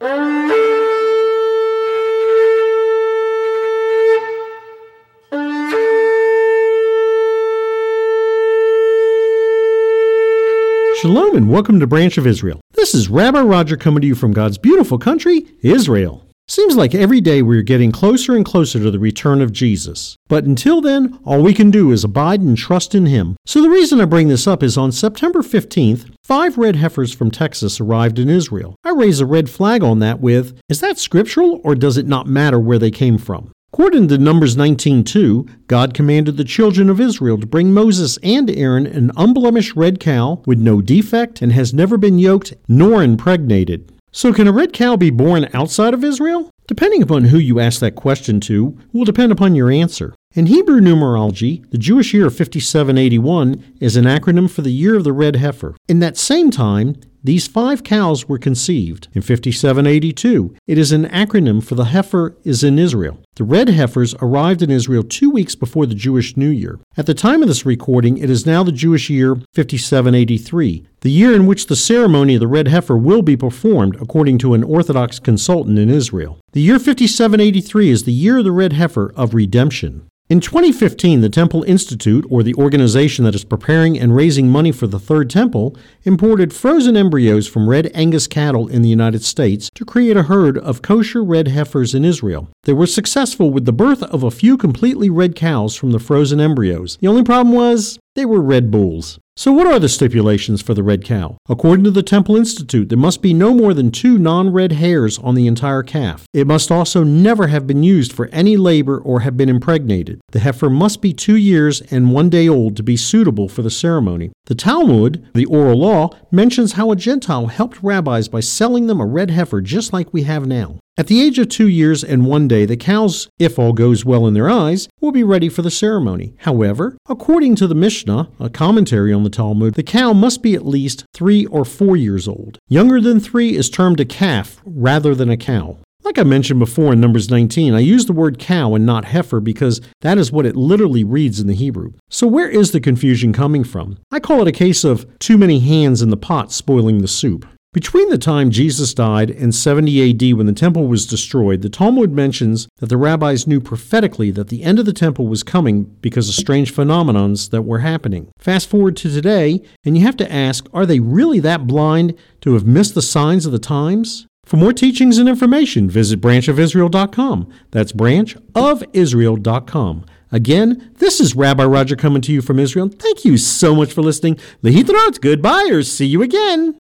Shalom and welcome to Branch of Israel. This is Rabbi Roger coming to you from God's beautiful country, Israel. Seems like every day we're getting closer and closer to the return of Jesus. But until then, all we can do is abide and trust in Him. So the reason I bring this up is on September 15th, five red heifers from Texas arrived in Israel. I raise a red flag on that with, is that scriptural or does it not matter where they came from? According to Numbers 19:2, God commanded the children of Israel to bring Moses and Aaron an unblemished red cow with no defect and has never been yoked nor impregnated. So can a red cow be born outside of Israel? Depending upon who you ask that question to, will depend upon your answer. In Hebrew numerology, the Jewish year of 5781 is an acronym for the year of the red heifer. In that same time, these five cows were conceived. In 5782, it is an acronym for the heifer is in Israel. The red heifers arrived in Israel two weeks before the Jewish New Year. At the time of this recording, it is now the Jewish year 5783, the year in which the ceremony of the red heifer will be performed, according to an Orthodox consultant in Israel. The year 5783 is the year of the red heifer of redemption. In 2015, the Temple Institute, or the organization that is preparing and raising money for the Third Temple, imported frozen embryos from red Angus cattle in the United States to create a herd of kosher red heifers in Israel. They were successful with the birth of a few completely red cows from the frozen embryos. The only problem was they were red bulls. So, what are the stipulations for the red cow? According to the Temple Institute, there must be no more than two non red hairs on the entire calf. It must also never have been used for any labor or have been impregnated. The heifer must be two years and one day old to be suitable for the ceremony. The Talmud, the oral law, mentions how a Gentile helped rabbis by selling them a red heifer just like we have now. At the age of two years and one day, the cows, if all goes well in their eyes, will be ready for the ceremony. However, according to the Mishnah, a commentary on the Talmud, the cow must be at least three or four years old. Younger than three is termed a calf rather than a cow. Like I mentioned before in Numbers 19, I use the word cow and not heifer because that is what it literally reads in the Hebrew. So where is the confusion coming from? I call it a case of too many hands in the pot spoiling the soup. Between the time Jesus died and 70 AD when the temple was destroyed, the Talmud mentions that the rabbis knew prophetically that the end of the temple was coming because of strange phenomenons that were happening. Fast forward to today, and you have to ask, are they really that blind to have missed the signs of the times? For more teachings and information, visit branchofisrael.com. That's branchofisrael.com. Again, this is Rabbi Roger coming to you from Israel. Thank you so much for listening. Lehitrot, goodbye, or see you again.